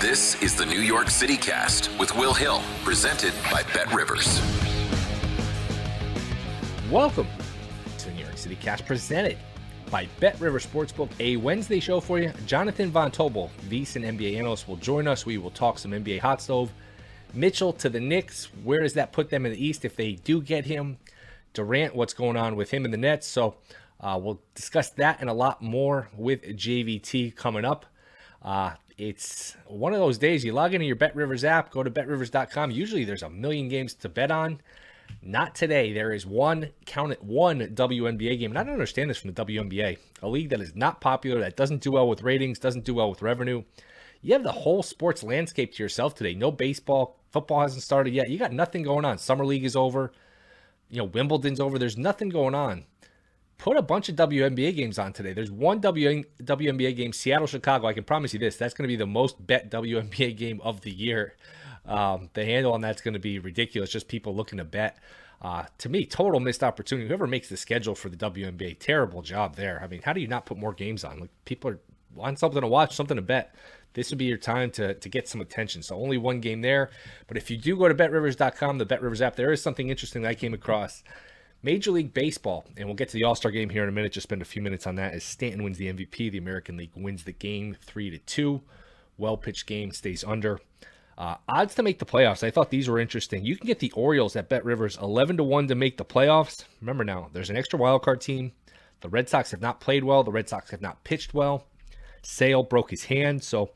This is the New York City Cast with Will Hill, presented by Bet Rivers. Welcome to the New York City Cast, presented by Bet Rivers Sportsbook, a Wednesday show for you. Jonathan Von Tobel, VSiN NBA analyst, will join us. We will talk some NBA hot stove. Mitchell to the Knicks. Where does that put them in the East if they do get him? Durant, what's going on with him in the Nets? So uh, we'll discuss that and a lot more with JVT coming up. Uh, it's one of those days you log into your Bet Rivers app, go to betrivers.com. Usually there's a million games to bet on. Not today. There is one, count it, one WNBA game. And I don't understand this from the WNBA, a league that is not popular, that doesn't do well with ratings, doesn't do well with revenue. You have the whole sports landscape to yourself today. No baseball, football hasn't started yet. You got nothing going on. Summer league is over. You know, Wimbledon's over. There's nothing going on put a bunch of WNBA games on today. There's one w- WNBA game, Seattle Chicago. I can promise you this: that's going to be the most bet WNBA game of the year. Um, the handle on that's going to be ridiculous. Just people looking to bet. Uh, to me, total missed opportunity. Whoever makes the schedule for the WNBA, terrible job there. I mean, how do you not put more games on? Like people are want something to watch, something to bet. This would be your time to, to get some attention. So only one game there. But if you do go to betrivers.com, the BetRivers app, there is something interesting that I came across. Major League Baseball, and we'll get to the All Star game here in a minute. Just spend a few minutes on that. As Stanton wins the MVP, the American League wins the game three to two. Well pitched game stays under. Uh, odds to make the playoffs. I thought these were interesting. You can get the Orioles at Bet Rivers eleven to one to make the playoffs. Remember now, there's an extra wild card team. The Red Sox have not played well. The Red Sox have not pitched well. Sale broke his hand, so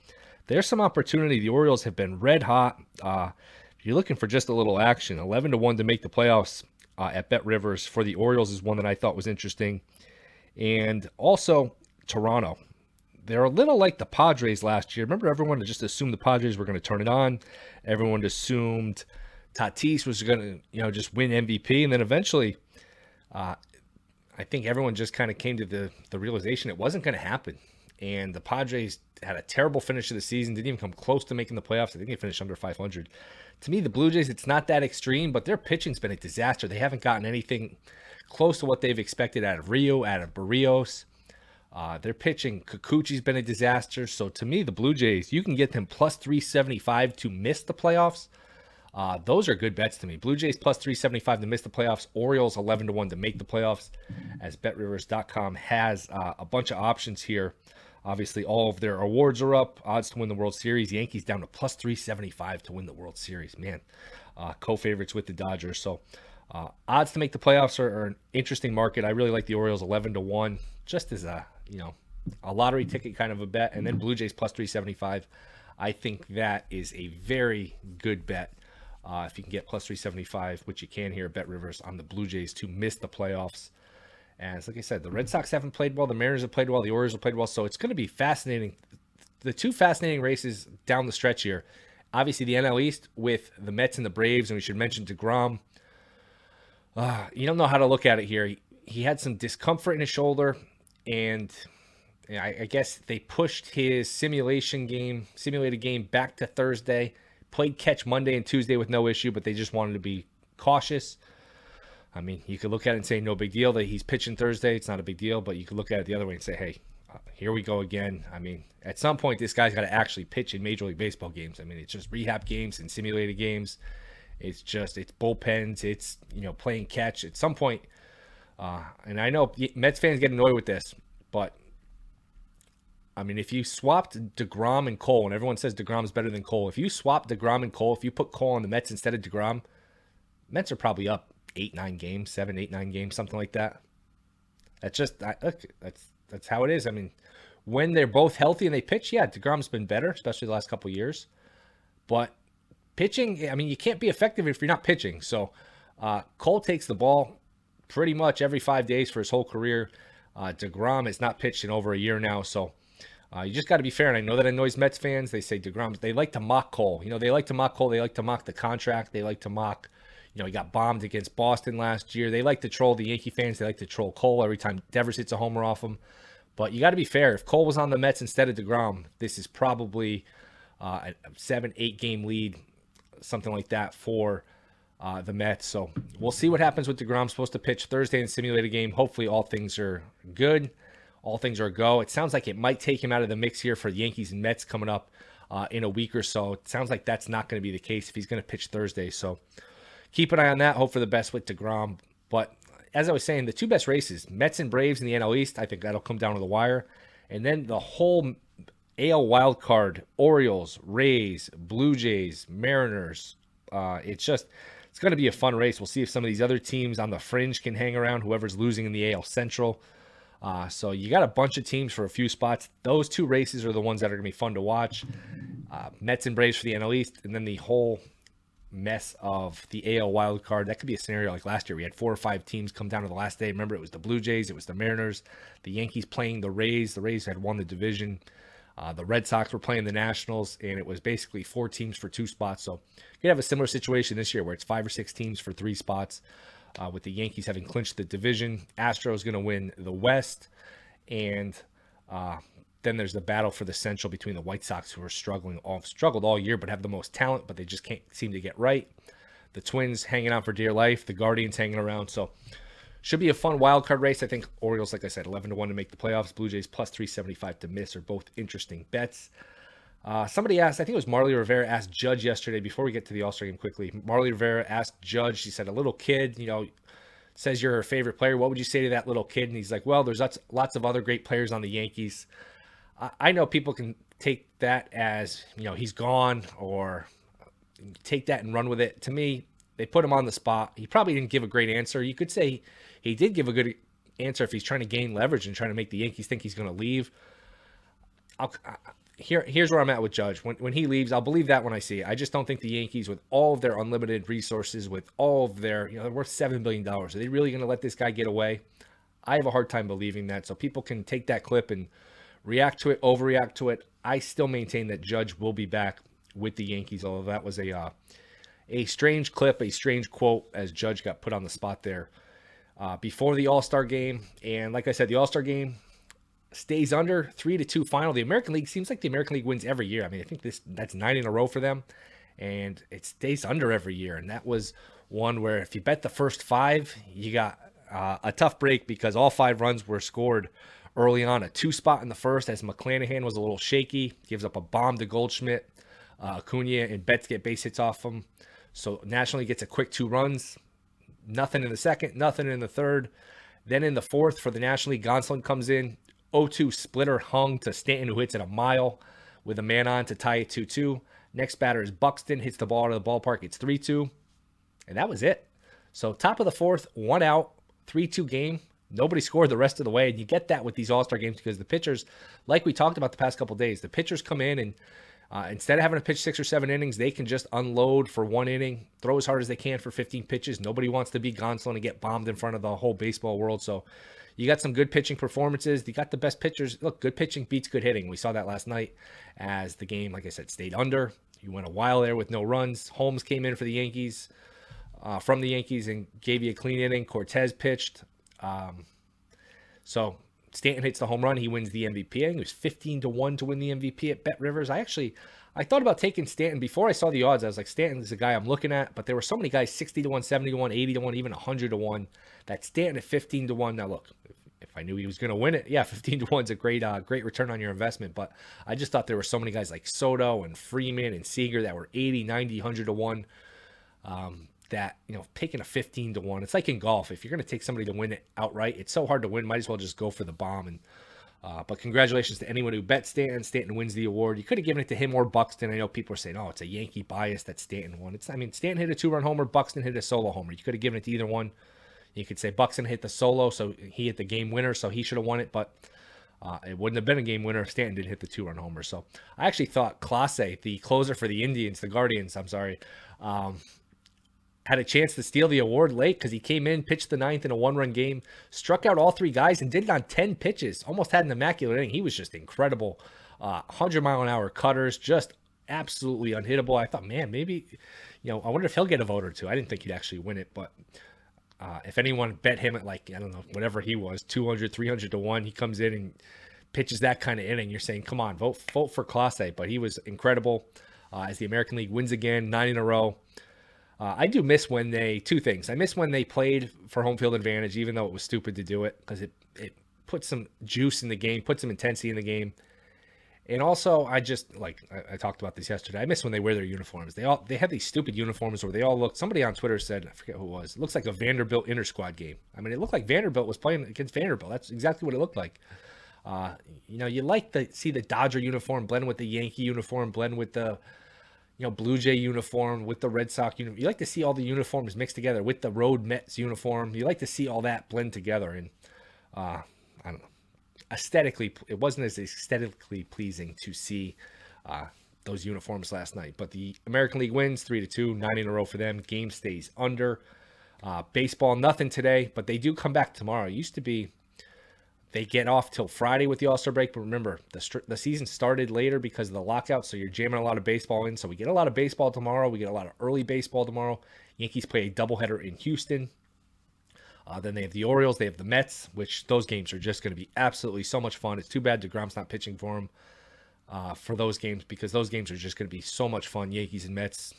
there's some opportunity. The Orioles have been red hot. Uh, if you're looking for just a little action, eleven to one to make the playoffs uh, at Bet Rivers for the Orioles is one that I thought was interesting. And also Toronto. They're a little like the Padres last year. Remember, everyone just assumed the Padres were going to turn it on. Everyone assumed Tatis was going to, you know, just win MVP, and then eventually, uh, I think everyone just kind of came to the the realization it wasn't going to happen. And the Padres had a terrible finish of the season. Didn't even come close to making the playoffs. I think they finished under 500 to me, the Blue Jays, it's not that extreme, but their pitching's been a disaster. They haven't gotten anything close to what they've expected out of Ryu, out of Berrios. Uh, their pitching, Kikuchi's been a disaster. So to me, the Blue Jays, you can get them plus 375 to miss the playoffs. Uh, those are good bets to me. Blue Jays plus 375 to miss the playoffs. Orioles 11 to 1 to make the playoffs, as BetRivers.com has uh, a bunch of options here. Obviously, all of their awards are up. Odds to win the World Series. Yankees down to plus 375 to win the World Series. Man, uh, co favorites with the Dodgers. So, uh, odds to make the playoffs are, are, an interesting market. I really like the Orioles 11 to 1, just as a, you know, a lottery ticket kind of a bet. And then Blue Jays plus 375. I think that is a very good bet. Uh, if you can get plus 375, which you can here at Bet Rivers on the Blue Jays to miss the playoffs. And like I said, the Red Sox haven't played well, the Mariners have played well, the Orioles have played well. So it's going to be fascinating. The two fascinating races down the stretch here. Obviously, the NL East with the Mets and the Braves, and we should mention DeGrom. Uh, you don't know how to look at it here. He, he had some discomfort in his shoulder, and I, I guess they pushed his simulation game, simulated game, back to Thursday. Played catch Monday and Tuesday with no issue, but they just wanted to be cautious. I mean, you could look at it and say no big deal that he's pitching Thursday. It's not a big deal, but you could look at it the other way and say, hey, uh, here we go again. I mean, at some point, this guy's got to actually pitch in Major League Baseball games. I mean, it's just rehab games and simulated games. It's just it's bullpens. It's you know playing catch. At some point, uh, and I know Mets fans get annoyed with this, but I mean, if you swapped DeGrom and Cole, and everyone says DeGrom's better than Cole, if you swap DeGrom and Cole, if you put Cole on the Mets instead of DeGrom, Mets are probably up eight, nine games, seven, eight, nine games, something like that. That's just look, that's that's how it is. I mean, when they're both healthy and they pitch, yeah, DeGrom's been better, especially the last couple years. But pitching, I mean, you can't be effective if you're not pitching. So uh, Cole takes the ball pretty much every five days for his whole career. Uh, DeGrom has not pitched in over a year now, so uh, you just got to be fair. And I know that annoys Mets fans. They say DeGrom, they like to mock Cole. You know, they like to mock Cole. They like to mock the contract. They like to mock, you know, he got bombed against Boston last year. They like to troll the Yankee fans. They like to troll Cole every time Devers hits a homer off him. But you got to be fair. If Cole was on the Mets instead of DeGrom, this is probably uh, a seven, eight game lead, something like that for uh, the Mets. So we'll see what happens with DeGrom. Supposed to pitch Thursday in simulated game. Hopefully, all things are good all things are go. It sounds like it might take him out of the mix here for the Yankees and Mets coming up uh, in a week or so. It sounds like that's not going to be the case if he's going to pitch Thursday. So keep an eye on that. Hope for the best with DeGrom. But as I was saying, the two best races, Mets and Braves in the NL East, I think that'll come down to the wire. And then the whole AL wild card, Orioles, Rays, Blue Jays, Mariners. Uh, it's just it's going to be a fun race. We'll see if some of these other teams on the fringe can hang around. Whoever's losing in the AL Central. Uh, so you got a bunch of teams for a few spots. Those two races are the ones that are going to be fun to watch. Uh, Mets and Braves for the NL East, and then the whole mess of the AL wild card. That could be a scenario like last year. We had four or five teams come down to the last day. Remember, it was the Blue Jays, it was the Mariners, the Yankees playing the Rays. The Rays had won the division. Uh, the Red Sox were playing the Nationals, and it was basically four teams for two spots. So you could have a similar situation this year where it's five or six teams for three spots uh, with the Yankees having clinched the division. Astros going to win the West, and uh, then there's the battle for the Central between the White Sox, who are struggling all struggled all year, but have the most talent, but they just can't seem to get right. The Twins hanging on for dear life. The Guardians hanging around. So should be a fun wild card race. I think Orioles, like I said, 11 to one to make the playoffs. Blue Jays plus 375 to miss are both interesting bets. Uh, somebody asked, I think it was Marly Rivera asked Judge yesterday before we get to the All Star game quickly. Marly Rivera asked Judge, she said, a little kid, you know, says you're her favorite player. What would you say to that little kid? And he's like, well, there's lots, lots of other great players on the Yankees. I, know people can take that as, you know, he's gone or take that and run with it. To me, they put him on the spot. He probably didn't give a great answer. You could say he did give a good answer if he's trying to gain leverage and trying to make the Yankees think he's going to leave. I'll, here here's where I'm at with Judge. When when he leaves, I'll believe that when I see it. I just don't think the Yankees, with all of their unlimited resources, with all of their, you know, they're worth seven billion dollars. Are they really going to let this guy get away? I have a hard time believing that. So people can take that clip and react to it, overreact to it. I still maintain that Judge will be back with the Yankees. Although that was a uh, a strange clip, a strange quote, as Judge got put on the spot there uh, before the All Star game. And like I said, the All Star game stays under three to two final. The American League seems like the American League wins every year. I mean, I think this that's nine in a row for them, and it stays under every year. And that was one where if you bet the first five, you got uh, a tough break because all five runs were scored early on. A two spot in the first as McClanahan was a little shaky, gives up a bomb to Goldschmidt. Uh, Acuna and Betts get base hits off him. So Nationally gets a quick two runs. Nothing in the second, nothing in the third. Then in the fourth for the National League, Gonsolin comes in, 0-2 splitter hung to Stanton, who hits it a mile with a man on to tie it 2-2. Next batter is Buxton, hits the ball out of the ballpark. It's 3-2. And that was it. So top of the fourth, one out, 3-2 game. Nobody scored the rest of the way. And you get that with these All-Star games because the pitchers, like we talked about the past couple days, the pitchers come in and Uh, instead of having to pitch six or seven innings, they can just unload for one inning, throw as hard as they can for 15 pitches. Nobody wants to be Gonsolin and get bombed in front of the whole baseball world. So you got some good pitching performances. You got the best pitchers. Look, good pitching beats good hitting. We saw that last night as the game, like I said, stayed under. You went a while there with no runs. Holmes came in for the Yankees, uh, from the Yankees, and gave you a clean inning. Cortes pitched. Um, so Stanton hits the home run. He wins the MVP. I think it was 15 to 1 to win the MVP at Bet Rivers. I actually I thought about taking Stanton before I saw the odds. I was like, Stanton is the guy I'm looking at, but there were so many guys 60 to 1, 70 to 1, 80 to 1, even 100 to 1. That Stanton at 15 to 1. Now, look, if I knew he was going to win it, yeah, 15 to 1 is a great, uh, great return on your investment. But I just thought there were so many guys like Soto and Freeman and Seager that were 80, 90, 100 to 1. Um, that you know taking a 15 to 1 it's like in golf if you're going to take somebody to win it outright it's so hard to win might as well just go for the bomb and uh, but congratulations to anyone who bet Stanton. Stanton wins the award. You could have given it to him or Buxton. I know people are saying, "Oh, it's a Yankee bias that Stanton won." It's, I mean, Stanton hit a two-run homer. Buxton hit a solo homer. You could have given it to either one. You could say Buxton hit the solo, so he hit the game winner, so he should have won it. But uh, it wouldn't have been a game winner if Stanton did hit the two-run homer. So I actually thought Clase, the closer for the Indians, the Guardians, I'm sorry, um, had a chance to steal the award late because he came in, pitched the ninth in a one run game, struck out all three guys, and did it on 10 pitches. Almost had an immaculate inning. He was just incredible. Uh, 100 mile an hour cutters, just absolutely unhittable. I thought, man, maybe, you know, I wonder if he'll get a vote or two. I didn't think he'd actually win it, but uh, if anyone bet him at like, I don't know, whatever he was, 200, 300 to 1, he comes in and pitches that kind of inning. You're saying, come on, vote, vote for Clase. But he was incredible uh, as the American League wins again, nine in a row. Uh, I do miss when they two things. I miss when they played for home field advantage, even though it was stupid to do it because it it put some juice in the game, put some intensity in the game. And also, I just like I, I, talked about this yesterday. I miss when they wear their uniforms. They all they have these stupid uniforms where they all look. Somebody on Twitter said I forget who it was. It looks like a Vanderbilt inter squad game. I mean, it looked like Vanderbilt was playing against Vanderbilt. That's exactly what it looked like. Uh, you know, you like to see the Dodger uniform blend with the Yankee uniform, blend with the you know, Blue Jay uniform with the Red Sox uniform. You like to see all the uniforms mixed together with the Road Mets uniform. You like to see all that blend together. And uh, I don't know, aesthetically, it wasn't as aesthetically pleasing to see uh, those uniforms last night. But the American League wins three to two, nine in a row for them. Game stays under. Uh, baseball, nothing today, but they do come back tomorrow. It used to be they get off till Friday with the All Star break, but remember the the season started later because of the lockout, so you're jamming a lot of baseball in. So we get a lot of baseball tomorrow. We get a lot of early baseball tomorrow. Yankees play a doubleheader in Houston. Uh, then they have the Orioles, they have the Mets, which those games are just going to be absolutely so much fun. It's too bad Degrom's not pitching for them uh, for those games because those games are just going to be so much fun. Yankees and Mets.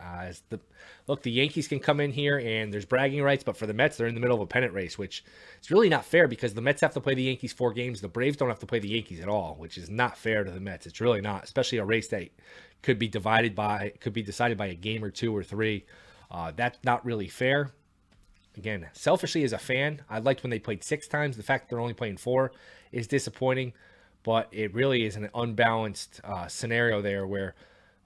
Uh, the look, the Yankees can come in here and there's bragging rights, but for the Mets, they're in the middle of a pennant race, which is really not fair because the Mets have to play the Yankees four games. The Braves don't have to play the Yankees at all, which is not fair to the Mets. It's really not, especially a race that could be divided by, could be decided by a game or two or three. Uh, that's not really fair. Again, selfishly as a fan, I liked when they played six times. The fact they're only playing four is disappointing, but it really is an unbalanced uh, scenario there where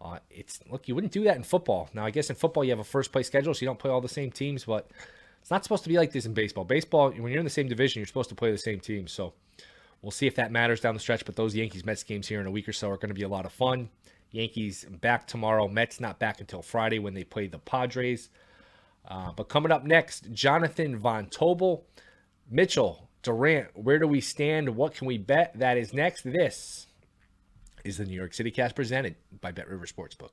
uh, it's look, you wouldn't do that in football. Now, I guess in football you have a first place schedule, so you don't play all the same teams, but it's not supposed to be like this in baseball. Baseball, when you're in the same division, you're supposed to play the same team. So we'll see if that matters down the stretch. But those Yankees Mets games here in a week or so are going to be a lot of fun. Yankees back tomorrow. Mets not back until Friday when they play the Padres. Uh, but coming up next, Jonathan Von Tobel, Mitchell Durant. Where do we stand? What can we bet? That is next. This is the New York City Cast presented by Bet River Sportsbook.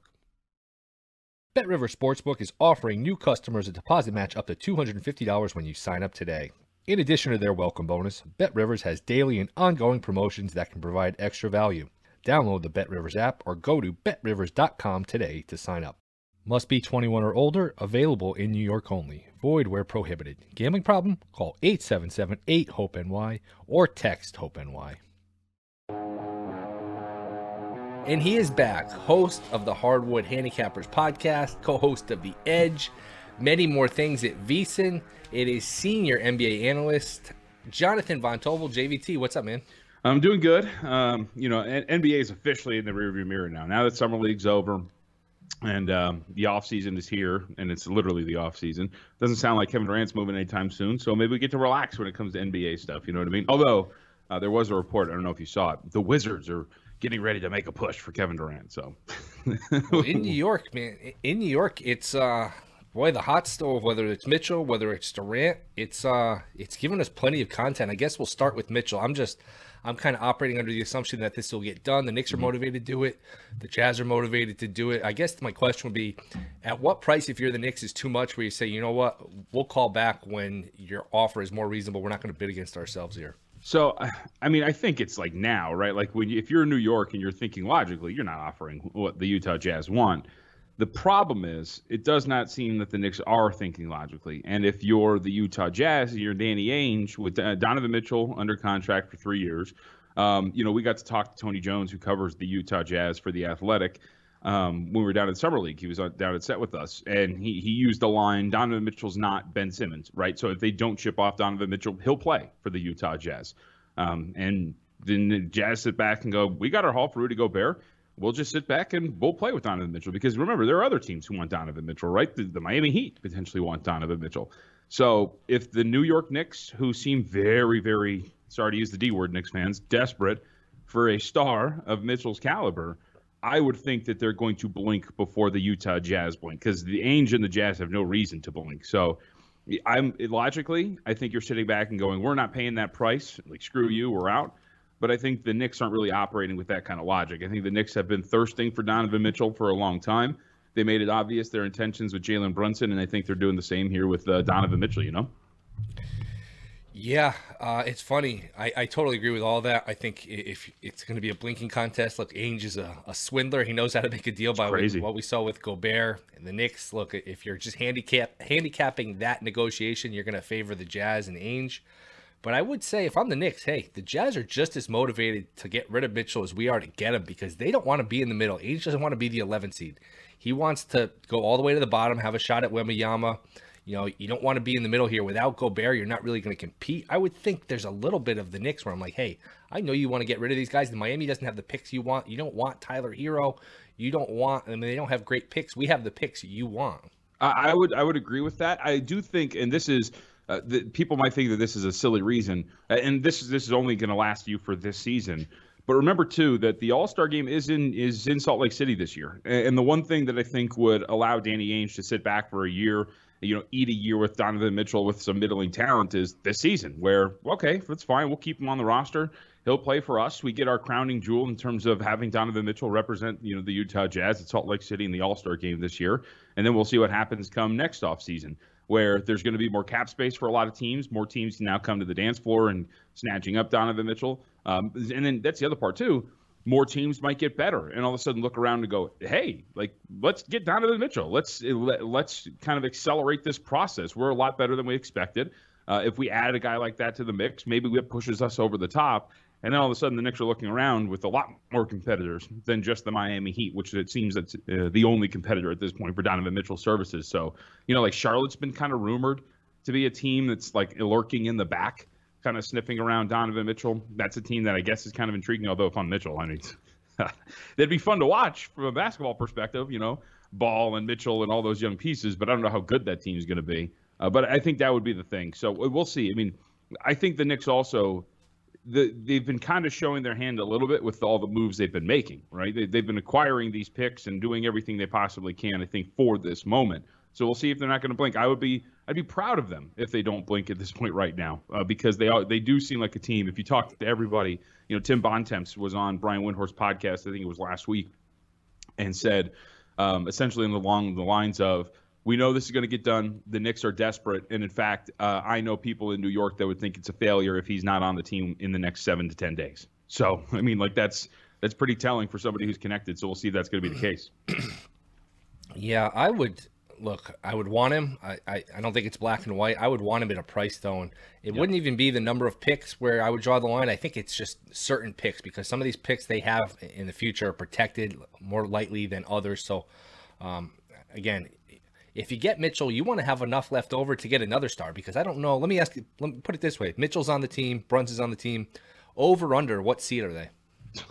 Bet River Sportsbook is offering new customers a deposit match up to $250 when you sign up today. In addition to their welcome bonus, Bet Rivers has daily and ongoing promotions that can provide extra value. Download the Bet Rivers app or go to betrivers.com today to sign up. Must be 21 or older, available in New York only. Void where prohibited. Gambling problem? Call 877 8 HOPE NY or text HOPE NY. And he is back, host of the Hardwood Handicappers podcast, co host of The Edge, many more things at VSiN. It is senior NBA analyst Jonathan Von Tobel. JVT, what's up, man? I'm doing good. Um, you know, NBA is officially in the rearview mirror now. Now that summer league's over, and um, the off season is here, and it's literally the off season. Doesn't sound like Kevin Durant's moving anytime soon, so maybe we get to relax when it comes to NBA stuff. You know what I mean? Although uh, there was a report, I don't know if you saw it. The Wizards are getting ready to make a push for Kevin Durant. So well, in New York, man, in New York, it's uh boy, the hot stove, whether it's Mitchell, whether it's Durant, it's uh it's given us plenty of content. I guess we'll start with Mitchell. I'm just I'm kind of operating under the assumption that this will get done. The Knicks are mm-hmm. motivated to do it. The Jazz are motivated to do it. I guess my question would be at what price, if you're the Knicks, is too much where you say, you know what, we'll call back when your offer is more reasonable. We're not going to bid against ourselves here. So, I mean, I think it's like now, right? Like when you, if you're in New York and you're thinking logically, you're not offering what the Utah Jazz want. The problem is, it does not seem that the Knicks are thinking logically. And if you're the Utah Jazz and you're Danny Ainge with uh, Donovan Mitchell under contract for three years, um, you know, we got to talk to Tony Jones, who covers the Utah Jazz for the Athletic. Um, when we were down in summer league, he was down at set with us, and he he used the line, "Donovan Mitchell's not Ben Simmons, right? So if they don't ship off Donovan Mitchell, he'll play for the Utah Jazz." Um, and then the Jazz sit back and go, "We got our haul for Rudy Gobert we'll just sit back and we'll play with Donovan Mitchell because remember there are other teams who want Donovan Mitchell, right? The, the, Miami Heat potentially want Donovan Mitchell. So if the New York Knicks, who seem very, very sorry to use the D word, Knicks fans, desperate for a star of Mitchell's caliber, I would think that they're going to blink before the Utah Jazz blink because the Ainge and the Jazz have no reason to blink. So I'm logically, I think you're sitting back and going, we're not paying that price. Like screw you, we're out but I think the Knicks aren't really operating with that kind of logic. I think the Knicks have been thirsting for Donovan Mitchell for a long time. They made it obvious their intentions with Jalen Brunson, and I think they're doing the same here with uh, Donovan Mitchell. You know. Yeah, uh, it's funny. I, I totally agree with all that. I think if it's going to be a blinking contest, look, Ainge is a, a swindler. He knows how to make a deal by what we saw with Gobert and the Knicks. Look, if you're just handicap handicapping that negotiation, you're going to favor the Jazz and Ainge. But I would say if I'm the Knicks, hey, the Jazz are just as motivated to get rid of Mitchell as we are to get him because they don't want to be in the middle. Ainge doesn't want to be the 11 seed. He wants to go all the way to the bottom, have a shot at Wembanyama. You know, you don't want to be in the middle here without Gobert. You're not really going to compete. I would think there's a little bit of the Knicks where I'm like, hey, I know you want to get rid of these guys. The Miami doesn't have the picks you want. You don't want Tyler Herro. You don't want. I mean, they don't have great picks. We have the picks you want. I would I would agree with that. I do think, and this is uh, the, people might think that this is a silly reason, uh, and this is this is only going to last you for this season. But remember too that the All Star game is in is in Salt Lake City this year, and the one thing that I think would allow Danny Ainge to sit back for a year, you know, eat a year with Donovan Mitchell with some middling talent is this season, where okay, that's fine, we'll keep him on the roster. He'll play for us. We get our crowning jewel in terms of having Donovan Mitchell represent, you know, the Utah Jazz at Salt Lake City in the All Star game this year, and then we'll see what happens come next off season where there's going to be more cap space for a lot of teams. More teams now come to the dance floor and snatching up Donovan Mitchell. Um, and then that's the other part too. More teams might get better, and all of a sudden look around and go, "Hey, like let's get Donovan Mitchell. Let's let's kind of accelerate this process. We're a lot better than we expected. Uh, if we add a guy like that to the mix, maybe it pushes us over the top." And then all of a sudden, the Knicks are looking around with a lot more competitors than just the Miami Heat, which it seems that's uh, the only competitor at this point for Donovan Mitchell services. So, you know, like Charlotte's been kind of rumored to be a team that's like lurking in the back, kind of sniffing around Donovan Mitchell. That's a team that I guess is kind of intriguing. Although if I'm Mitchell, I mean, they'd be fun to watch from a basketball perspective. You know, Ball and Mitchell and all those young pieces, but I don't know how good that team is going to be. Uh, but I think that would be the thing. So we'll see. I mean, I think the Knicks also the, they've been kind of showing their hand a little bit with all the moves they've been making, right? They, have been acquiring these picks and doing everything they possibly can, I think, for this moment. So we'll see if they're not going to blink. I would be, I'd be proud of them if they don't blink at this point right now, uh, because they are, they do seem like a team. If you talk to everybody, you know, Tim Bontemps was on Brian Windhorst's podcast, I think it was last week, and said um, essentially along the lines of we know this is going to get done. The Knicks are desperate, and in fact, uh, I know people in New York that would think it's a failure if he's not on the team in the next seven to ten days. So, I mean, like that's that's pretty telling for somebody who's connected. So we'll see if that's going to be the case. yeah, I would look. I would want him. I, I, I don't think it's black and white. I would want him at a price though, and it yep. wouldn't even be the number of picks where I would draw the line. I think it's just certain picks because some of these picks they have in the future are protected more lightly than others. So, um, again, if you get Mitchell, you want to have enough left over to get another star because I don't know. Let me ask you, let me put it this way Mitchell's on the team, Brunson's on the team. Over, under, what seed are they?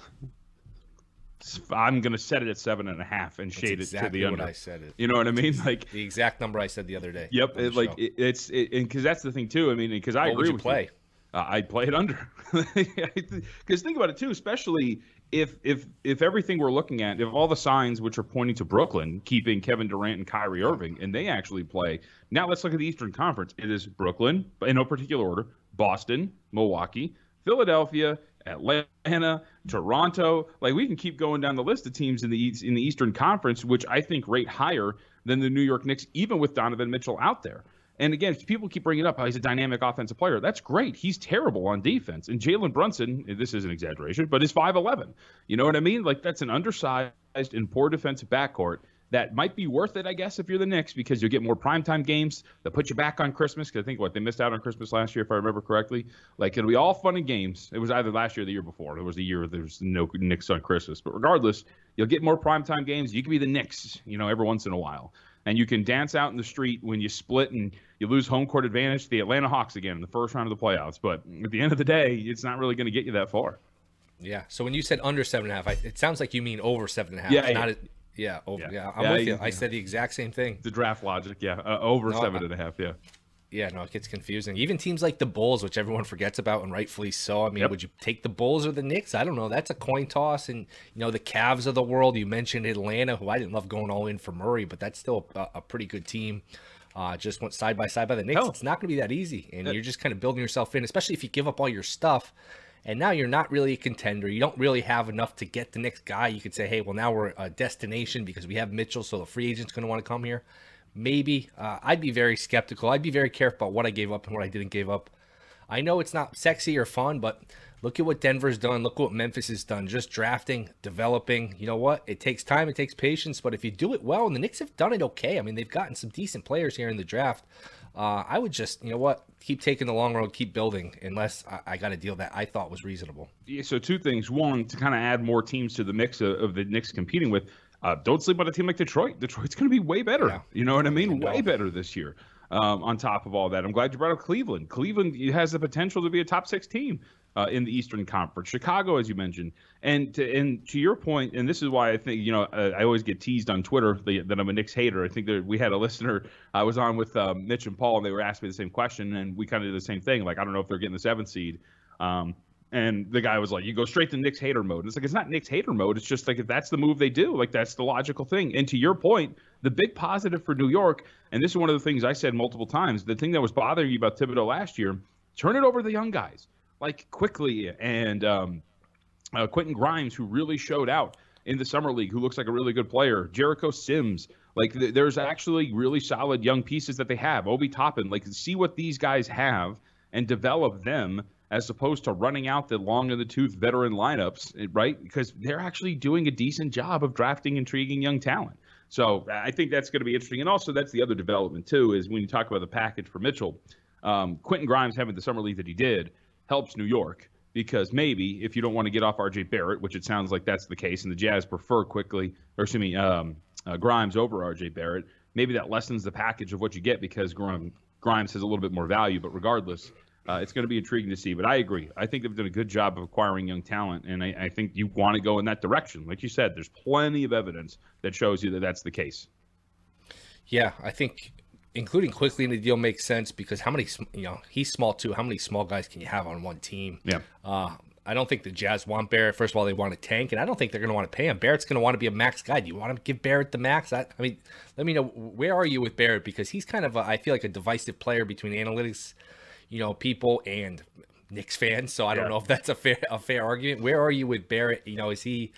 I'm gonna set it at seven and a half and shade exactly it to the under. I said it. You know what I mean? Like the exact number I said the other day. Yep. It, like it, it's because that's the thing too. I mean, because I what agree would you play. You. Uh, I'd play it under. Because think about it too, especially if if if everything we're looking at, if all the signs which are pointing to Brooklyn keeping Kevin Durant and Kyrie Irving, and they actually play. Now let's look at the Eastern Conference. It is Brooklyn, but in no particular order, Boston, Milwaukee, Philadelphia, Atlanta, Toronto. Like we can keep going down the list of teams in the in the Eastern Conference, which I think rate higher than the New York Knicks, even with Donovan Mitchell out there. And again, people keep bringing up how he's a dynamic offensive player. That's great. He's terrible on defense. And Jalen Brunson, this is an exaggeration, but is 5'11. You know what I mean? Like, that's an undersized and poor defensive backcourt that might be worth it, I guess, if you're the Knicks, because you'll get more primetime games that put you back on Christmas. Because I think what they missed out on Christmas last year, if I remember correctly. Like it'll be all fun and games. It was either last year or the year before. It was the year there was no Knicks on Christmas. But regardless, you'll get more primetime games. You can be the Knicks, you know, every once in a while and you can dance out in the street when you split and you lose home court advantage to the Atlanta Hawks again in the first round of the playoffs. But at the end of the day, it's not really going to get you that far. Yeah. So when you said under seven and a half, it sounds like you mean over seven and a half. Yeah. Not yeah. A, yeah, over, yeah. yeah. I'm yeah, with you. I said the exact same thing. The draft logic, yeah, uh, over no, seven I, and a half, yeah. Yeah, no, it gets confusing. Even teams like the Bulls, which everyone forgets about, and rightfully so. I mean, yep. would you take the Bulls or the Knicks? I don't know. That's a coin toss. And you know, the Cavs of the world. You mentioned Atlanta, who I didn't love going all in for Murray, but that's still a, a pretty good team. Uh, just went side by side by the Knicks. Oh. It's not going to be that easy, and you're just kind of building yourself in, especially if you give up all your stuff. And now you're not really a contender. You don't really have enough to get the next guy. You could say, hey, well, now we're a destination because we have Mitchell, so the free agent's going to want to come here maybe. Uh, I'd be very skeptical. I'd be very careful about what I gave up and what I didn't give up. I know it's not sexy or fun, but look at what Denver's done. Look what Memphis has done. Just drafting, developing. You know what? It takes time, it takes patience, but if you do it well, and the Knicks have done it okay. I mean, they've gotten some decent players here in the draft. Uh, I would just, you know what, keep taking the long road, keep building, unless I, I got a deal that I thought was reasonable. Yeah, so two things. One, to kind of add more teams to the mix of, of the Knicks competing with. Uh, don't sleep on a team like Detroit. Detroit's going to be way better. Yeah. You know what I mean? Way better this year. Um, on top of all that, I'm glad you brought up Cleveland. Cleveland has the potential to be a top six team uh, in the Eastern Conference. Chicago, as you mentioned, and to, and to your point, and this is why I think you know uh, I always get teased on Twitter that I'm a Knicks hater. I think that we had a listener I was on with um, Mitch and Paul, and they were asking me the same question, and we kind of did the same thing. Like I don't know if they're getting the seventh seed. Um, and the guy was like, "You go straight to Knicks hater mode." And it's like it's not Knicks hater mode. It's just like if that's the move they do, like that's the logical thing. And to your point, the big positive for New York, and this is one of the things I said multiple times. The thing that was bothering you about Thibodeau last year, turn it over to the young guys, like Quickley and um, uh, Quentin Grimes, who really showed out in the summer league, who looks like a really good player. Jericho Sims, like th- there's actually really solid young pieces that they have. Obi Toppin, like see what these guys have and develop them as opposed to running out the long in the tooth veteran lineups, right? Because they're actually doing a decent job of drafting intriguing young talent. So I think that's going to be interesting. And also, that's the other development, too, is when you talk about the package for Mitchell, um, Quentin Grimes having the summer league that he did helps New York because maybe if you don't want to get off RJ Barrett, which it sounds like that's the case, and the Jazz prefer Quickley, or excuse me, um, uh, Grimes over RJ Barrett, maybe that lessens the package of what you get because Grimes has a little bit more value. But regardless, uh, it's going to be intriguing to see. But I agree. I think they've done a good job of acquiring young talent, and I, I think you want to go in that direction. Like you said, there's plenty of evidence that shows you that that's the case. Yeah, I think including Quickley in the deal makes sense because how many you know he's small too. How many small guys can you have on one team? Yeah. Uh, I don't think the Jazz want Barrett. First of all, they want to tank, and I don't think they're going to want to pay him. Barrett's going to want to be a max guy. Do you want to give Barrett the max? I, I, mean, let me know where are you with Barrett because he's kind of a, I feel like a divisive player between analytics you know, people and Knicks fans. So I don't know if that's a fair a fair argument. Where are you with Barrett? You know, is he?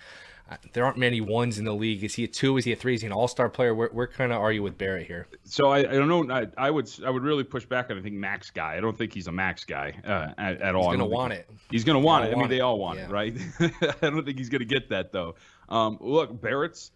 There aren't many ones in the league. Is he a two? Is he a three? Is he an all star player? Where, where kind of are you with Barrett here? So I, I don't know. I, I, would I would really push back on I think max guy. I don't think he's a max guy uh, at, at, all. He's gonna want it. He's gonna want it. I mean, they all want yeah. it, right? I don't think he's gonna get that though. Um, look, Barrett's.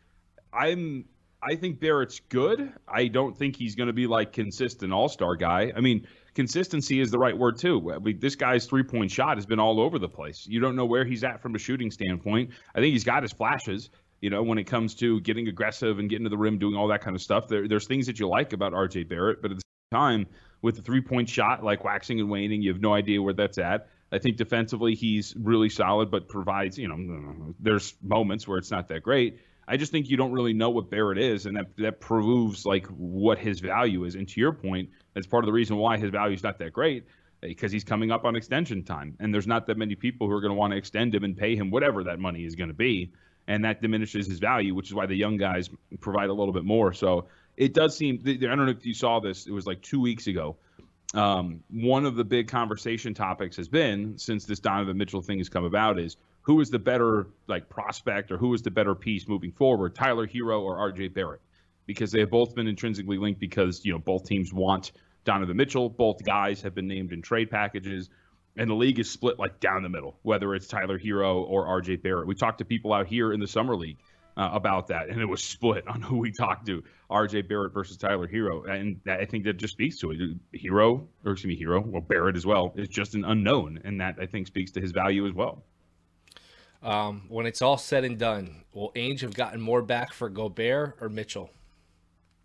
I'm. I think Barrett's good. I don't think he's going to be like consistent all star guy. I mean, consistency is the right word too. I mean, this guy's three point shot has been all over the place. You don't know where he's at from a shooting standpoint. I think he's got his flashes. You know, when it comes to getting aggressive and getting to the rim, doing all that kind of stuff, there, there's things that you like about RJ Barrett, but at the same time, with the three point shot like waxing and waning, you have no idea where that's at. I think defensively he's really solid, but provides, you know, there's moments where it's not that great. I just think you don't really know what Barrett is, and that that proves like what his value is. And to your point, that's part of the reason why his value is not that great. because he's coming up on extension time, and there's not that many people who are going to want to extend him and pay him whatever that money is going to be, and that diminishes his value, which is why the young guys provide a little bit more. So it does seem. I don't know if you saw this. It was like two weeks ago. Um, one of the big conversation topics has been since this Donovan Mitchell thing has come about is who is the better like prospect or who is the better piece moving forward, Tyler Herro or RJ Barrett, because they have both been intrinsically linked because you know both teams want Donovan Mitchell. Both guys have been named in trade packages, and the league is split like down the middle, whether it's Tyler Herro or RJ Barrett. We talked to people out here in the summer league uh, about that, and it was split on who we talked to: RJ Barrett versus Tyler Herro, and I think that just speaks to it. Herro, or excuse me, Hero, well Barrett as well, is just an unknown, and that I think speaks to his value as well. Um, when it's all said and done, will Ainge have gotten more back for Gobert or Mitchell?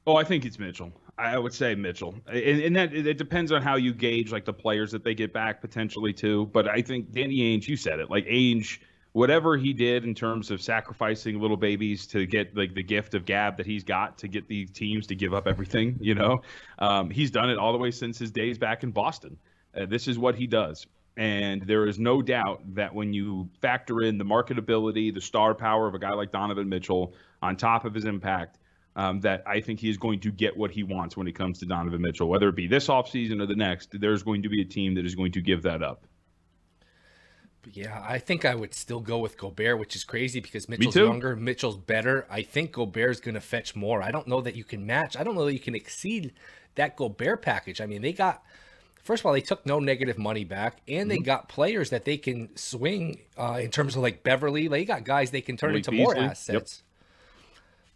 Oh, I think it's Mitchell. I would say Mitchell, and, and that it depends on how you gauge like the players that they get back potentially too. But I think Danny Ainge, you said it, like Ainge, whatever he did in terms of sacrificing little babies to get like the gift of Gab that he's got to get these teams to give up everything, you know, um, he's done it all the way since his days back in Boston. Uh, this is what he does. And there is no doubt that when you factor in the marketability, the star power of a guy like Donovan Mitchell on top of his impact, um, that I think he is going to get what he wants when it comes to Donovan Mitchell. Whether it be this offseason or the next, there's going to be a team that is going to give that up. Yeah, I think I would still go with Gobert, which is crazy because Mitchell's younger, Mitchell's better. I think Gobert's going to fetch more. I don't know that you can match. I don't know that you can exceed that Gobert package. I mean, they got first of all, they took no negative money back, and they mm-hmm. got players that they can swing uh, in terms of like Beverley. They got guys they can turn Malik into Beasley. more assets.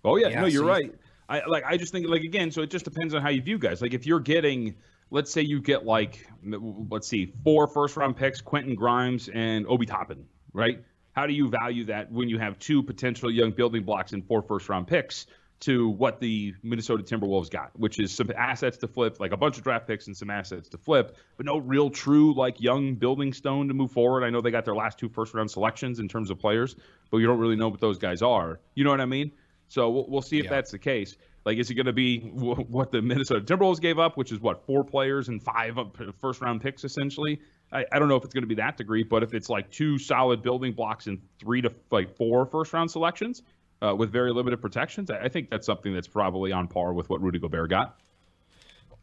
Yep. Oh yeah, yeah no, you're so right. I like. I just think like again. So it just depends on how you view guys. Like if you're getting, let's say you get like, let's see, four first round picks, Quentin Grimes and Obi Toppin, right? How do you value that when you have two potential young building blocks and four first round picks? To what the Minnesota Timberwolves got, which is some assets to flip, like a bunch of draft picks and some assets to flip, but no real true like young building stone to move forward. I know they got their last two first round selections in terms of players, but you don't really know what those guys are. You know what I mean? So we'll, we'll see if yeah. that's the case. Like, is it going to be w- what the Minnesota Timberwolves gave up, which is what four players and five first round picks essentially? I, I don't know if it's going to be that degree, but if it's like two solid building blocks and three to like four first round selections uh, with very limited protections, I, I think that's something that's probably on par with what Rudy Gobert got.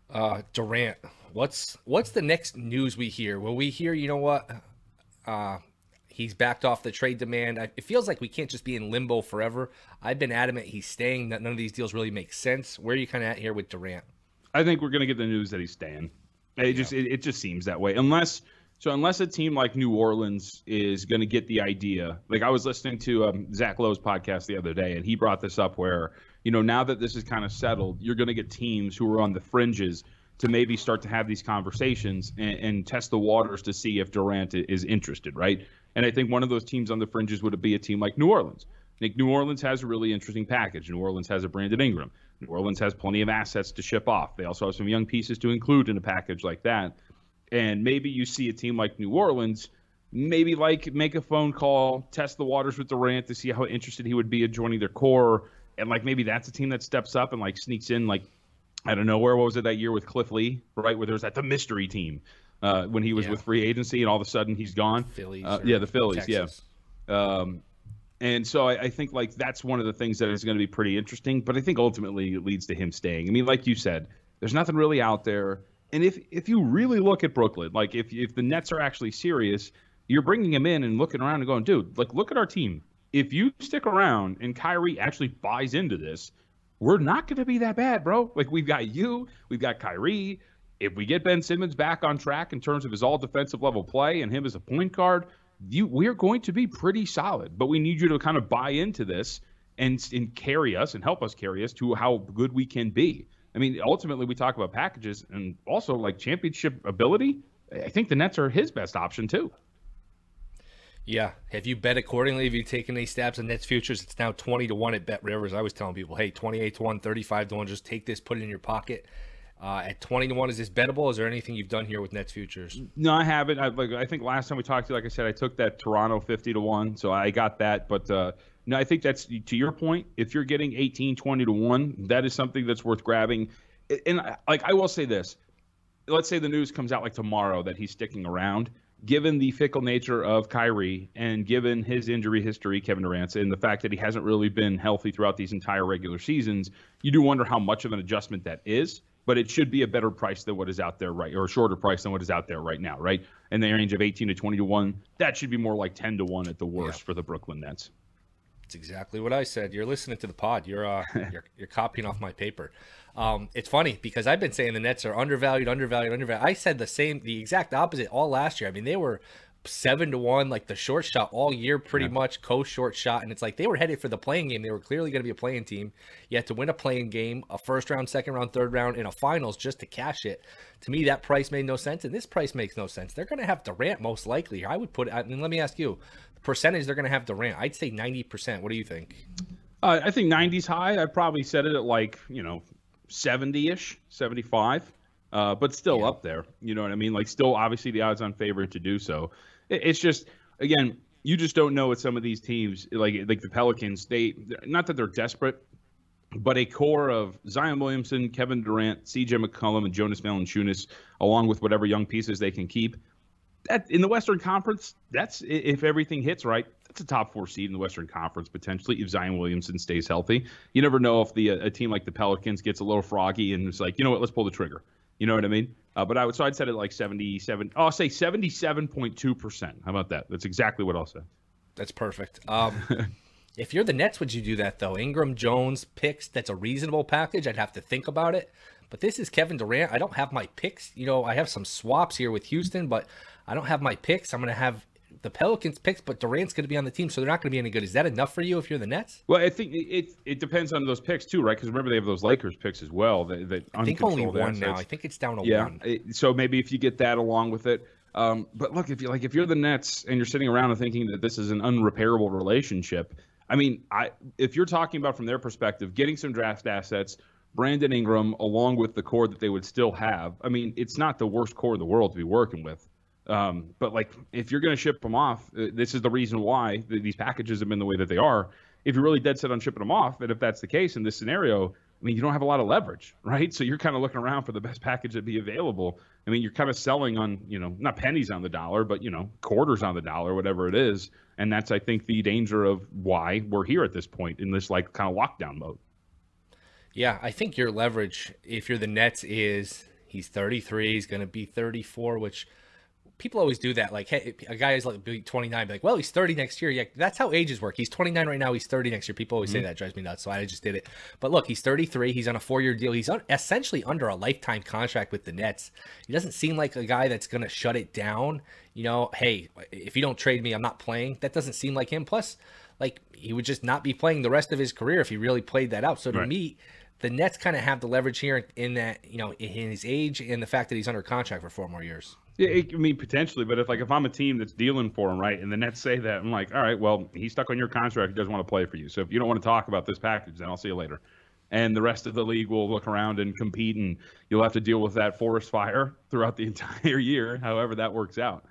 Uh, Durant, what's what's the next news we hear? Will we hear? You know what? Uh, He's backed off the trade demand. It feels like we can't just be in limbo forever. I've been adamant he's staying. That none of these deals really make sense. Where are you kind of at here with Durant? I think we're going to get the news that he's staying. It yeah. just it, it just seems that way. Unless so, unless a team like New Orleans is going to get the idea, like I was listening to um, Zach Lowe's podcast the other day, and he brought this up where you know now that this is kind of settled, you're going to get teams who are on the fringes to maybe start to have these conversations and, and, test the waters to see if Durant is interested, right? And I think one of those teams on the fringes would be a team like New Orleans. New Orleans has a really interesting package. New Orleans has a Brandon Ingram. New Orleans has plenty of assets to ship off. They also have some young pieces to include in a package like that. And maybe you see a team like New Orleans, maybe like make a phone call, test the waters with Durant to see how interested he would be in joining their core. And like maybe that's a team that steps up and like sneaks in like I don't know where what was it that year with Cliff Lee, right? Where there's that the mystery team uh, when he was yeah. with free agency, and all of a sudden he's gone. Phillies, uh, yeah, the Phillies, Texas. yeah. Um, and so I, I, think like that's one of the things that is going to be pretty interesting. But I think ultimately it leads to him staying. I mean, like you said, there's nothing really out there. And if if you really look at Brooklyn, like if if the Nets are actually serious, you're bringing him in and looking around and going, dude, like look at our team. If you stick around and Kyrie actually buys into this, we're not going to be that bad, bro. Like we've got you, we've got Kyrie, if we get Ben Simmons back on track in terms of his all defensive level play and him as a point guard, you we're going to be pretty solid. But we need you to kind of buy into this and and carry us and help us carry us to how good we can be. I mean, ultimately we talk about packages and also like championship ability. I think the Nets are his best option too. Yeah. Have you bet accordingly? Have you taken any stabs on Nets futures? It's now 20 to 1 at Bet Rivers. I was telling people, hey, 28 to 1, 35 to 1, just take this, put it in your pocket. Uh, at twenty to one, is this bettable? Is there anything you've done here with Nets futures? No, I haven't. I, like, I think last time we talked to you, like I said, I took that Toronto fifty to one, so I got that. But uh, no, I think that's to your point. If you're getting 18, 20 to one, that is something that's worth grabbing. And uh, like I will say this, let's say the news comes out like tomorrow that he's sticking around. Given the fickle nature of Kyrie and given his injury history, Kevin Durant, and the fact that he hasn't really been healthy throughout these entire regular seasons, you do wonder how much of an adjustment that is. But it should be a better price than what is out there right, or a shorter price than what is out there right now, right? In the range of 18 to 20 to one. That should be more like 10 to one at the worst yeah. for the Brooklyn Nets. That's exactly what I said. You're listening to the pod. You're uh, you're, you're copying off my paper. Um, it's funny because I've been saying the Nets are undervalued, undervalued, undervalued. I said the same, the exact opposite all last year. I mean, they were seven to one, like the short shot all year, pretty yeah. much coast short shot, and it's like they were headed for the play-in game. They were clearly going to be a play-in team. You had to win a play-in game, a first round, second round, third round, and a finals just to cash it. To me, that price made no sense, and this price makes no sense. They're going to have Durant most likely. I would put. I mean, let me ask you, percentage they're going to have Durant. I'd say ninety percent. What do you think? Uh, I think 90's high. I'd probably set it at like you know 70 ish, 75, uh, but still yeah. up there. You know what I mean? Like, still obviously the odds on favorite to do so. It, it's just, again, you just don't know what some of these teams, like like the Pelicans, they not that they're desperate, but a core of Zion Williamson, Kevin Durant, C.J. McCollum, and Jonas Valanciunas, along with whatever young pieces they can keep. That in the Western Conference, that's if everything hits right, that's a top four seed in the Western Conference potentially if Zion Williamson stays healthy. You never know if the a team like the Pelicans gets a little froggy and it's like, you know what, let's pull the trigger. You know what I mean? Uh, but I would so I'd set it like 77. Oh, I'll say 77.2 percent. How about that? That's exactly what I'll say. That's perfect. Um, if you're the Nets, would you do that though? Ingram, Jones, picks. That's a reasonable package. I'd have to think about it. But this is Kevin Durant. I don't have my picks. You know, I have some swaps here with Houston, but I don't have my picks. I'm going to have the Pelicans picks, but Durant's going to be on the team, so they're not going to be any good. Is that enough for you if you're the Nets? Well, I think it it depends on those picks too, right? Because remember they have those Lakers picks as well. That, that I think only one assets. now. I think it's down to yeah. one. It, so maybe if you get that along with it. Um, but look, if you like, if you're the Nets and you're sitting around and thinking that this is an unrepairable relationship, I mean, I if you're talking about from their perspective, getting some draft assets, Brandon Ingram along with the core that they would still have. I mean, it's not the worst core in the world to be working with. Um, but like, if you're going to ship them off, uh, this is the reason why these packages have been the way that they are. If you're really dead set on shipping them off, and if that's the case in this scenario, I mean, you don't have a lot of leverage, right? So you're kind of looking around for the best package that be available. I mean, you're kind of selling on, you know, not pennies on the dollar, but you know, quarters on the dollar, whatever it is. And that's, I think, the danger of why we're here at this point in this like kind of lockdown mode. Yeah, I think your leverage, if you're the Nets, is he's 33, he's going to be 34, which people always do that. Like, hey, a guy is like 29, be like, well, he's 30 next year. Yeah, that's how ages work. He's 29 right now. He's 30 next year. People always mm-hmm. say that drives me nuts. So I just did it. But look, he's 33. He's on a four year deal. He's un- essentially under a lifetime contract with the Nets. He doesn't seem like a guy that's going to shut it down. You know, hey, if you don't trade me, I'm not playing. That doesn't seem like him. Plus, like, he would just not be playing the rest of his career if he really played that out. So to right. me, the Nets kind of have the leverage here in that, you know, in his age and the fact that he's under contract for four more years. Yeah, I mean potentially, but if like if I'm a team that's dealing for him, right, and the Nets say that, I'm like, all right, well, he's stuck on your contract. He doesn't want to play for you. So if you don't want to talk about this package, then I'll see you later. And the rest of the league will look around and compete, and you'll have to deal with that forest fire throughout the entire year, however that works out.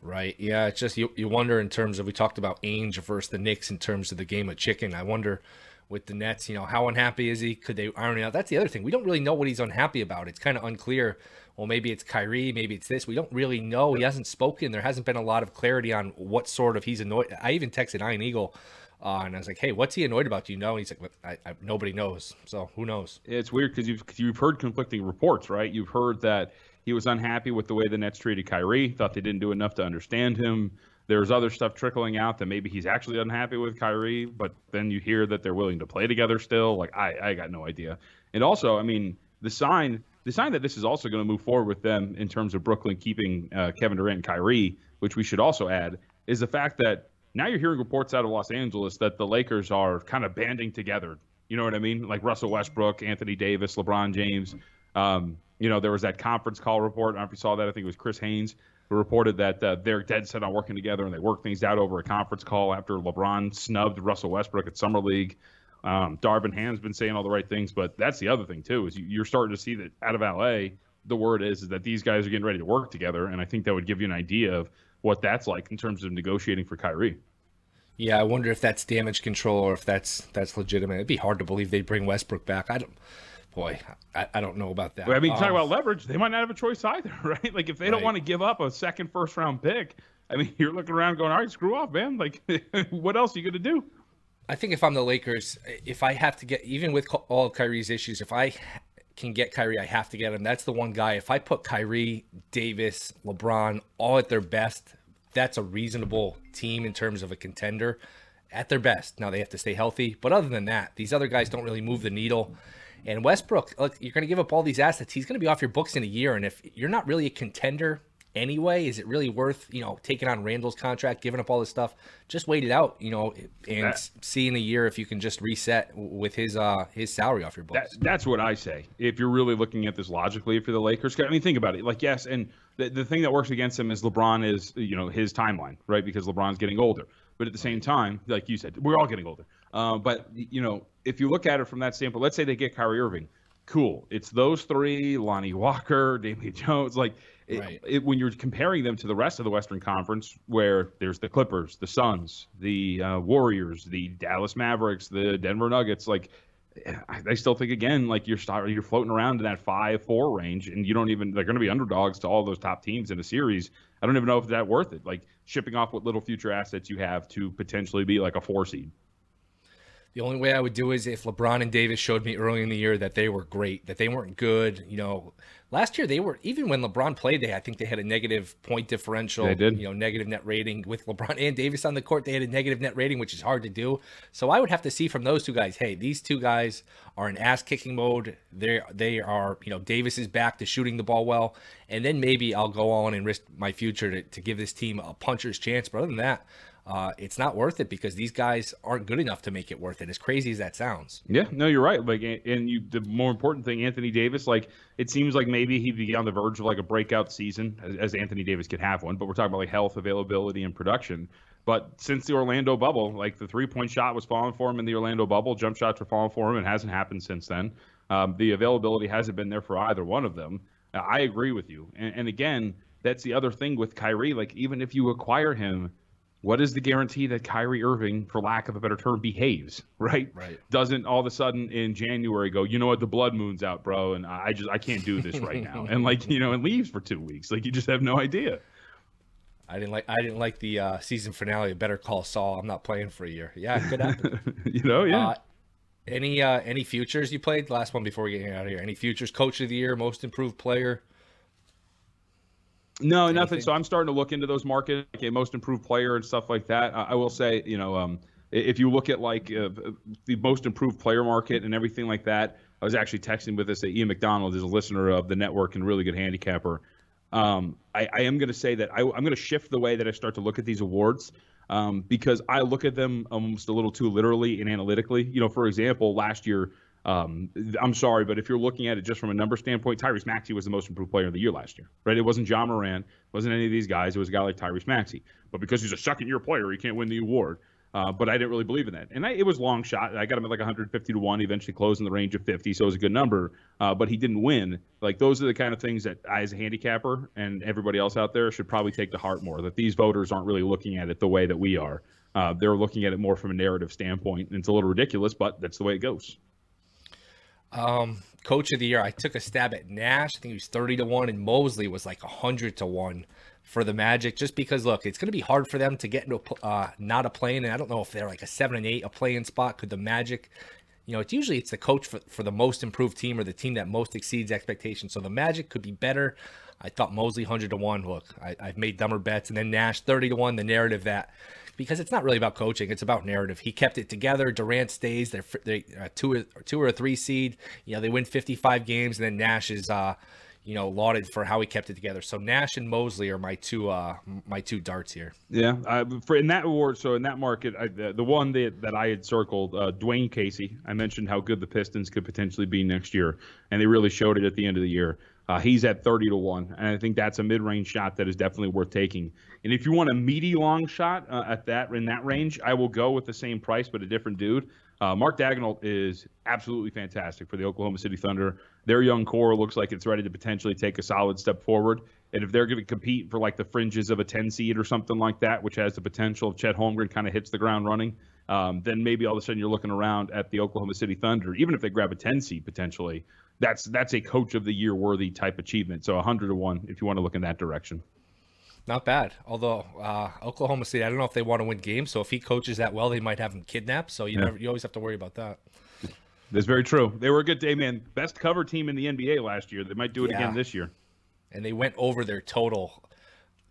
Right. Yeah. It's just you, you wonder in terms of we talked about Ainge versus the Knicks in terms of the game of chicken. I wonder with the Nets, you know, how unhappy is he? Could they iron it out? That's the other thing. We don't really know what he's unhappy about. It's kind of unclear well, maybe it's Kyrie, maybe it's this. We don't really know. He hasn't spoken. There hasn't been a lot of clarity on what sort of he's annoyed. I even texted Ian Eagle, uh, and I was like, "Hey, what's he annoyed about? Do you know?" And he's like, I, I, "Nobody knows." So who knows? It's weird because you've you've heard conflicting reports, right? You've heard that he was unhappy with the way the Nets treated Kyrie, thought they didn't do enough to understand him. There's other stuff trickling out that maybe he's actually unhappy with Kyrie, but then you hear that they're willing to play together still. Like I, I got no idea. And also, I mean, the sign the sign that this is also going to move forward with them in terms of Brooklyn keeping uh, Kevin Durant and Kyrie, which we should also add, is the fact that now you're hearing reports out of Los Angeles that the Lakers are kind of banding together. You know what I mean? Like Russell Westbrook, Anthony Davis, LeBron James. Um, you know, there was that conference call report. I don't know if you saw that. I think it was Chris Haynes who reported that uh, they're dead set on working together and they work things out over a conference call after LeBron snubbed Russell Westbrook at Summer League. Um, Darvin Ham's been saying all the right things, but that's the other thing too is you're starting to see that out of LA, the word is, is that these guys are getting ready to work together, and I think that would give you an idea of what that's like in terms of negotiating for Kyrie. Yeah, I wonder if that's damage control or if that's that's legitimate. It'd be hard to believe they bring Westbrook back. I don't boy, I, I don't know about that. I mean, talk Um, about leverage. They might not have a choice either, right? Like if they don't want to give up a second first round pick, I mean, you're looking around going, all right, screw off, man. Like, what else are you gonna do? I think if I'm the Lakers, if I have to get, even with all of Kyrie's issues, if I can get Kyrie, I have to get him. That's the one guy. If I put Kyrie, Davis, LeBron all at their best, that's a reasonable team in terms of a contender at their best. Now they have to stay healthy, but other than that, these other guys don't really move the needle. And Westbrook, look, you're going to give up all these assets. He's going to be off your books in a year. And if you're not really a contender anyway, is it really worth, you know, taking on Randall's contract, giving up all this stuff? Just wait it out, you know, and That- see in a year if you can just reset with his uh his salary off your books. That, that's what I say. If you're really looking at this logically for the Lakers, I mean, think about it. Like, yes, and the, the thing that works against him is LeBron is, you know, his timeline, right? Because LeBron's getting older. But at the same time, like you said, we're all getting older. Uh, but you know, if you look at it from that standpoint, let's say they get Kyrie Irving, cool. It's those three: Lonnie Walker, Damian Jones. Like, it- Right. it, when you're comparing them to the rest of the Western Conference, where there's the Clippers, the Suns, the uh, Warriors, the Dallas Mavericks, the Denver Nuggets, like I still think again, like you're start, you're floating around in that five four range, and you don't even they're going to be underdogs to all those top teams in a series. I don't even know if that worth it. Like shipping off what little future assets you have to potentially be like a four seed. The only way I would do is if LeBron and Davis showed me early in the year that they were great, that they weren't good. You know, last year they were even when LeBron played, they I think they had a negative point differential. They did. You know, negative net rating with LeBron and Davis on the court. They had a negative net rating, which is hard to do. So I would have to see from those two guys. Hey, these two guys are in ass kicking mode. They they are. You know, Davis is back to shooting the ball well, and then maybe I'll go on and risk my future to, to give this team a puncher's chance. But other than that. Uh, it's not worth it because these guys aren't good enough to make it worth it. As crazy as that sounds. Yeah, no, you're right. Like, and you, the more important thing, Anthony Davis, like, it seems like maybe he'd be on the verge of like a breakout season, as, as Anthony Davis could have one. But we're talking about like health, availability, and production. But since the Orlando bubble, like the three point shot was falling for him in the Orlando bubble, jump shots were falling for him. and hasn't happened since then. Um, the availability hasn't been there for either one of them. I agree with you. And, and again, that's the other thing with Kyrie. Like, even if you acquire him, what is the guarantee that Kyrie Irving, for lack of a better term, behaves, right? Right. Doesn't all of a sudden in January go, you know what, the blood moon's out, bro, and I just I can't do this right now, and like you know, and leaves for two weeks. Like you just have no idea. I didn't like I didn't like the uh, season finale of Better Call Saul. I'm not playing for a year. Yeah, it could happen. you know, yeah. uh, any uh, any futures you played? Last one before we get out of here. Any futures? Coach of the year, most improved player. No, nothing. So I'm starting to look into those markets, like a most improved player and stuff like that. I, I will say, you know, um, if you look at like uh, the most improved player market and everything like that, I was actually texting with this. Uh, Ian McDonald is a listener of the network and really good handicapper. Um, I, I am going to say that I, I'm going to shift the way that I start to look at these awards um, because I look at them almost a little too literally and analytically. You know, for example, last year. Um, I'm sorry, but if you're looking at it just from a number standpoint, Tyrese Maxey was the most improved player of the year last year, right? It wasn't Ja Morant, it wasn't any of these guys. It was a guy like Tyrese Maxey. But because he's a second year player, he can't win the award. Uh, but I didn't really believe in that. And I, it was long shot. I got him at like 150 to 1. He eventually closed in the range of 50, so it was a good number. Uh, but he didn't win. Like, those are the kind of things that I, as a handicapper and everybody else out there, should probably take to heart more. That these voters aren't really looking at it the way that we are. Uh, they're looking at it more from a narrative standpoint. And it's a little ridiculous, but that's the way it goes. Um, coach of the year. I took a stab at Nash. I think he was thirty to one, and Mosley was like hundred to one for the Magic. Just because, look, it's going to be hard for them to get into a, uh, not a play-in, and I don't know if they're like a seven and eight, a play-in spot. Could the Magic? You know, it's usually it's the coach for, for the most improved team or the team that most exceeds expectations. So the Magic could be better. I thought Mosley hundred to one. Look, I, I've made dumber bets, and then Nash thirty to one. The narrative that because it's not really about coaching; it's about narrative. He kept it together. Durant stays. They're they uh, two or two or a three seed. You know, they win fifty five games, and then Nash is. Uh, you know, lauded for how he kept it together. So Nash and Mosley are my two, uh, my two darts here. Yeah, uh, for in that award, so in that market, I, the, the one that, that I had circled, uh, Dwane Casey. I mentioned how good the Pistons could potentially be next year, and they really showed it at the end of the year. Uh, he's at 30 to one, and I think that's a mid-range shot that is definitely worth taking. And if you want a meaty long shot uh, at that in that range, I will go with the same price but a different dude. Uh, Mark Daigneault is absolutely fantastic for the Oklahoma City Thunder. Their young core looks like it's ready to potentially take a solid step forward. And if they're going to compete for like the fringes of a 10 seed or something like that, which has the potential of Chet Holmgren kind of hits the ground running, um, then maybe all of a sudden you're looking around at the Oklahoma City Thunder, even if they grab a 10 seed potentially. That's that's a coach of the year worthy type achievement. So 100 to one if you want to look in that direction. Not bad. Although uh, Oklahoma City, I don't know if they want to win games. So if he coaches that well, they might have him kidnapped. So you yeah. never, you always have to worry about that. That's very true. They were a good day, man. Best cover team in the NBA last year. They might do it yeah. again this year. And they went over their total.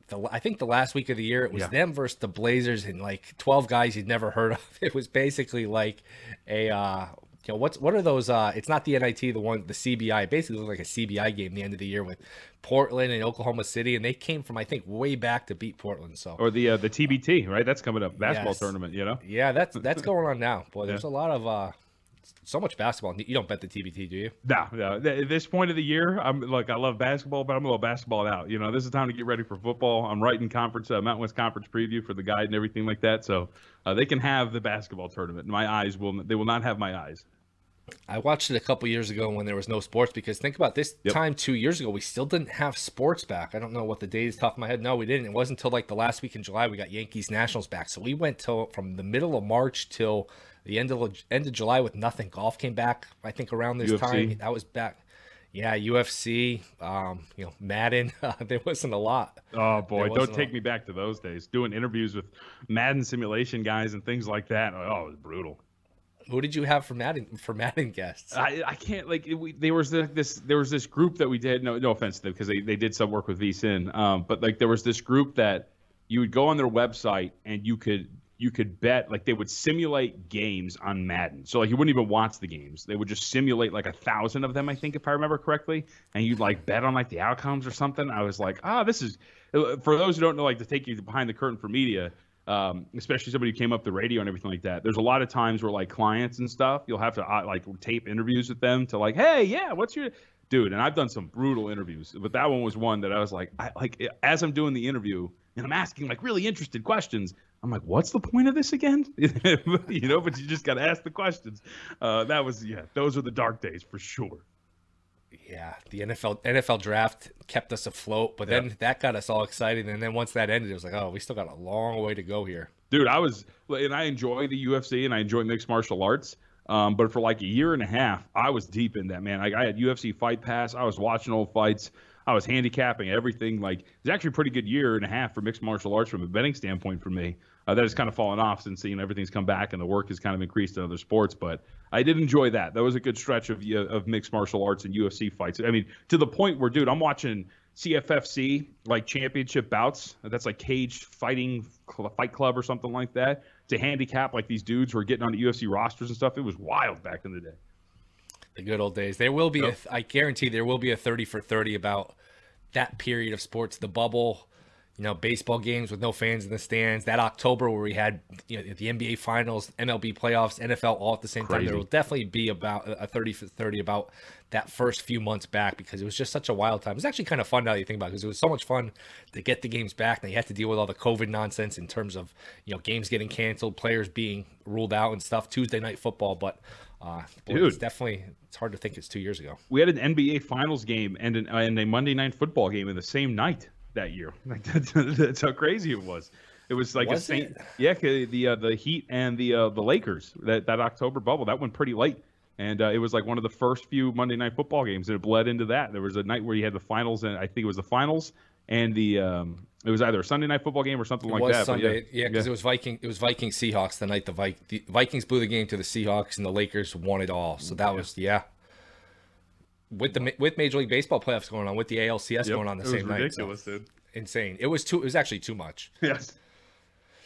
The, I think the last week of the year it was yeah. them versus the Blazers and like twelve guys you'd never heard of. It was basically like a uh, you know what's what are those uh it's not the NIT the one the CBI it basically looked like a CBI game the end of the year with Portland and Oklahoma City and they came from I think way back to beat Portland so. Or the uh, the TBT right? That's coming up. Basketball yes. tournament you know? Yeah that's that's going on now. Boy there's yeah. a lot of uh so much basketball. You don't bet the TBT, do you? No, no. At this point of the year, I'm like, I love basketball, but I'm a little basketball out. You know, this is time to get ready for football. I'm writing conference, uh, Mountain West Conference preview for the guide and everything like that. So uh, they can have the basketball tournament. My eyes will, they will not have my eyes. I watched it a couple years ago when there was no sports because think about this yep. time two years ago we still didn't have sports back. I don't know what the days top of my head. No, we didn't. It wasn't until like the last week in July we got Yankees Nationals back. So we went till from the middle of March till the end of end of July with nothing. Golf came back, I think, around this UFC. time. That was back. Yeah, UFC, um, you know, Madden. Uh, there wasn't a lot. Oh boy, don't take me back to those days. Doing interviews with Madden simulation guys and things like that. Oh, it was brutal. Who did you have for Madden for Madden guests? I, I can't like we, there was this there was this group that we did. No no offense to them because they, they did some work with VSIN. Um, but like there was this group that you would go on their website and you could you could bet like they would simulate games on Madden. So like you wouldn't even watch the games. They would just simulate like a thousand of them, I think, if I remember correctly. And you'd like bet on like the outcomes or something. I was like, ah, oh, this is for those who don't know, like to take you behind the curtain for media. Um, especially somebody who came up the radio and everything like that. There's a lot of times where like clients and stuff, you'll have to uh, like tape interviews with them to like, hey, yeah, what's your dude? And I've done some brutal interviews, but that one was one that I was like, I like as I'm doing the interview and I'm asking like really interested questions. I'm like, what's the point of this again? you know, but you just got to ask the questions. Uh, that was, yeah, those are the dark days for sure. Yeah, the NFL NFL draft kept us afloat, but then that got us all excited. And then once that ended, it was like, oh, we still got a long way to go here. Dude, I was, and I enjoy the UFC and I enjoy mixed martial arts. Um, but for like a year and a half, I was deep in that, man. Like I had UFC Fight Pass. I was watching old fights. I was handicapping everything. Like it's actually a pretty good year and a half for mixed martial arts from a betting standpoint for me. Uh, that has kind of fallen off since you know everything's come back and the work has kind of increased in other sports. But I did enjoy that. That was a good stretch of of mixed martial arts and UFC fights. I mean, to the point where, dude, I'm watching CFFC like championship bouts. That's like cage fighting fight club or something like that. To handicap like these dudes who are getting on the UFC rosters and stuff. It was wild back in the day. The good old days. There will be yep. a. I guarantee there will be a thirty for thirty about that period of sports, the bubble you know, baseball games with no fans in the stands. That October where we had you know, the NBA Finals, MLB playoffs, NFL all at the same Crazy. time. There will definitely be about a 30 for 30 about that first few months back because it was just such a wild time. It's actually kind of fun now that you think about it because it was so much fun to get the games back. Now you had to deal with all the COVID nonsense in terms of, you know, games getting canceled, players being ruled out and stuff, Tuesday night football. But uh, boy, Dude, it's definitely it's hard to think it's two years ago. We had an NBA Finals game and, an, and a Monday night football game in the same night that year. Like that's, that's how crazy it was. It was like was a Saint, yeah, the uh, the Heat and the uh, the Lakers that that October bubble that went pretty late, and uh, it was like one of the first few Monday night football games, and it bled into that. There was a night where you had the finals, and I think it was the finals and the um, it was either a Sunday night football game or something it like was that. Sunday, yeah, because yeah, it was Viking. It was Viking Seahawks the night the, Vi- the Vikings blew the game to the Seahawks, and the Lakers won it all. So that yeah. was yeah with the with Major League Baseball playoffs going on, with the ALCS yep. going on the same night. Ridiculous, so. dude insane. It was too. It was actually too much. Yes.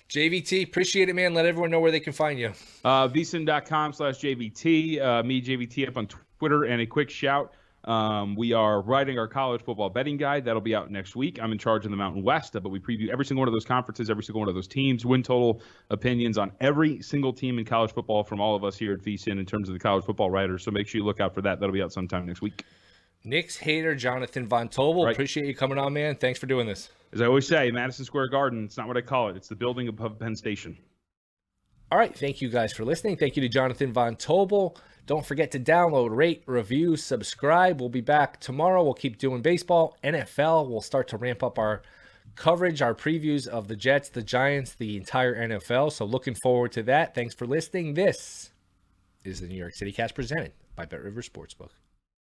JVT, appreciate it, man. Let everyone know where they can find you. Uh, vsin.com slash JVT. Uh, me, JVT, up on Twitter. And a quick shout. Um, we are writing our college football betting guide. That'll be out next week. I'm in charge of the Mountain West, but we preview every single one of those conferences, every single one of those teams, win total opinions on every single team in college football from all of us here at VSIN in terms of the college football writers. So make sure you look out for that. That'll be out sometime next week. Knicks hater Jonathan Von Tobel. Right. Appreciate you coming on, man. Thanks for doing this. As I always say, Madison Square Garden, it's not what I call it. It's the building above Penn Station. All right. Thank you guys for listening. Thank you to Jonathan Von Tobel. Don't forget to download, rate, review, subscribe. We'll be back tomorrow. We'll keep doing baseball. NFL, we'll start to ramp up our coverage, our previews of the Jets, the Giants, the entire NFL. So looking forward to that. Thanks for listening. This is the New York City Cast presented by Bet River Sportsbook.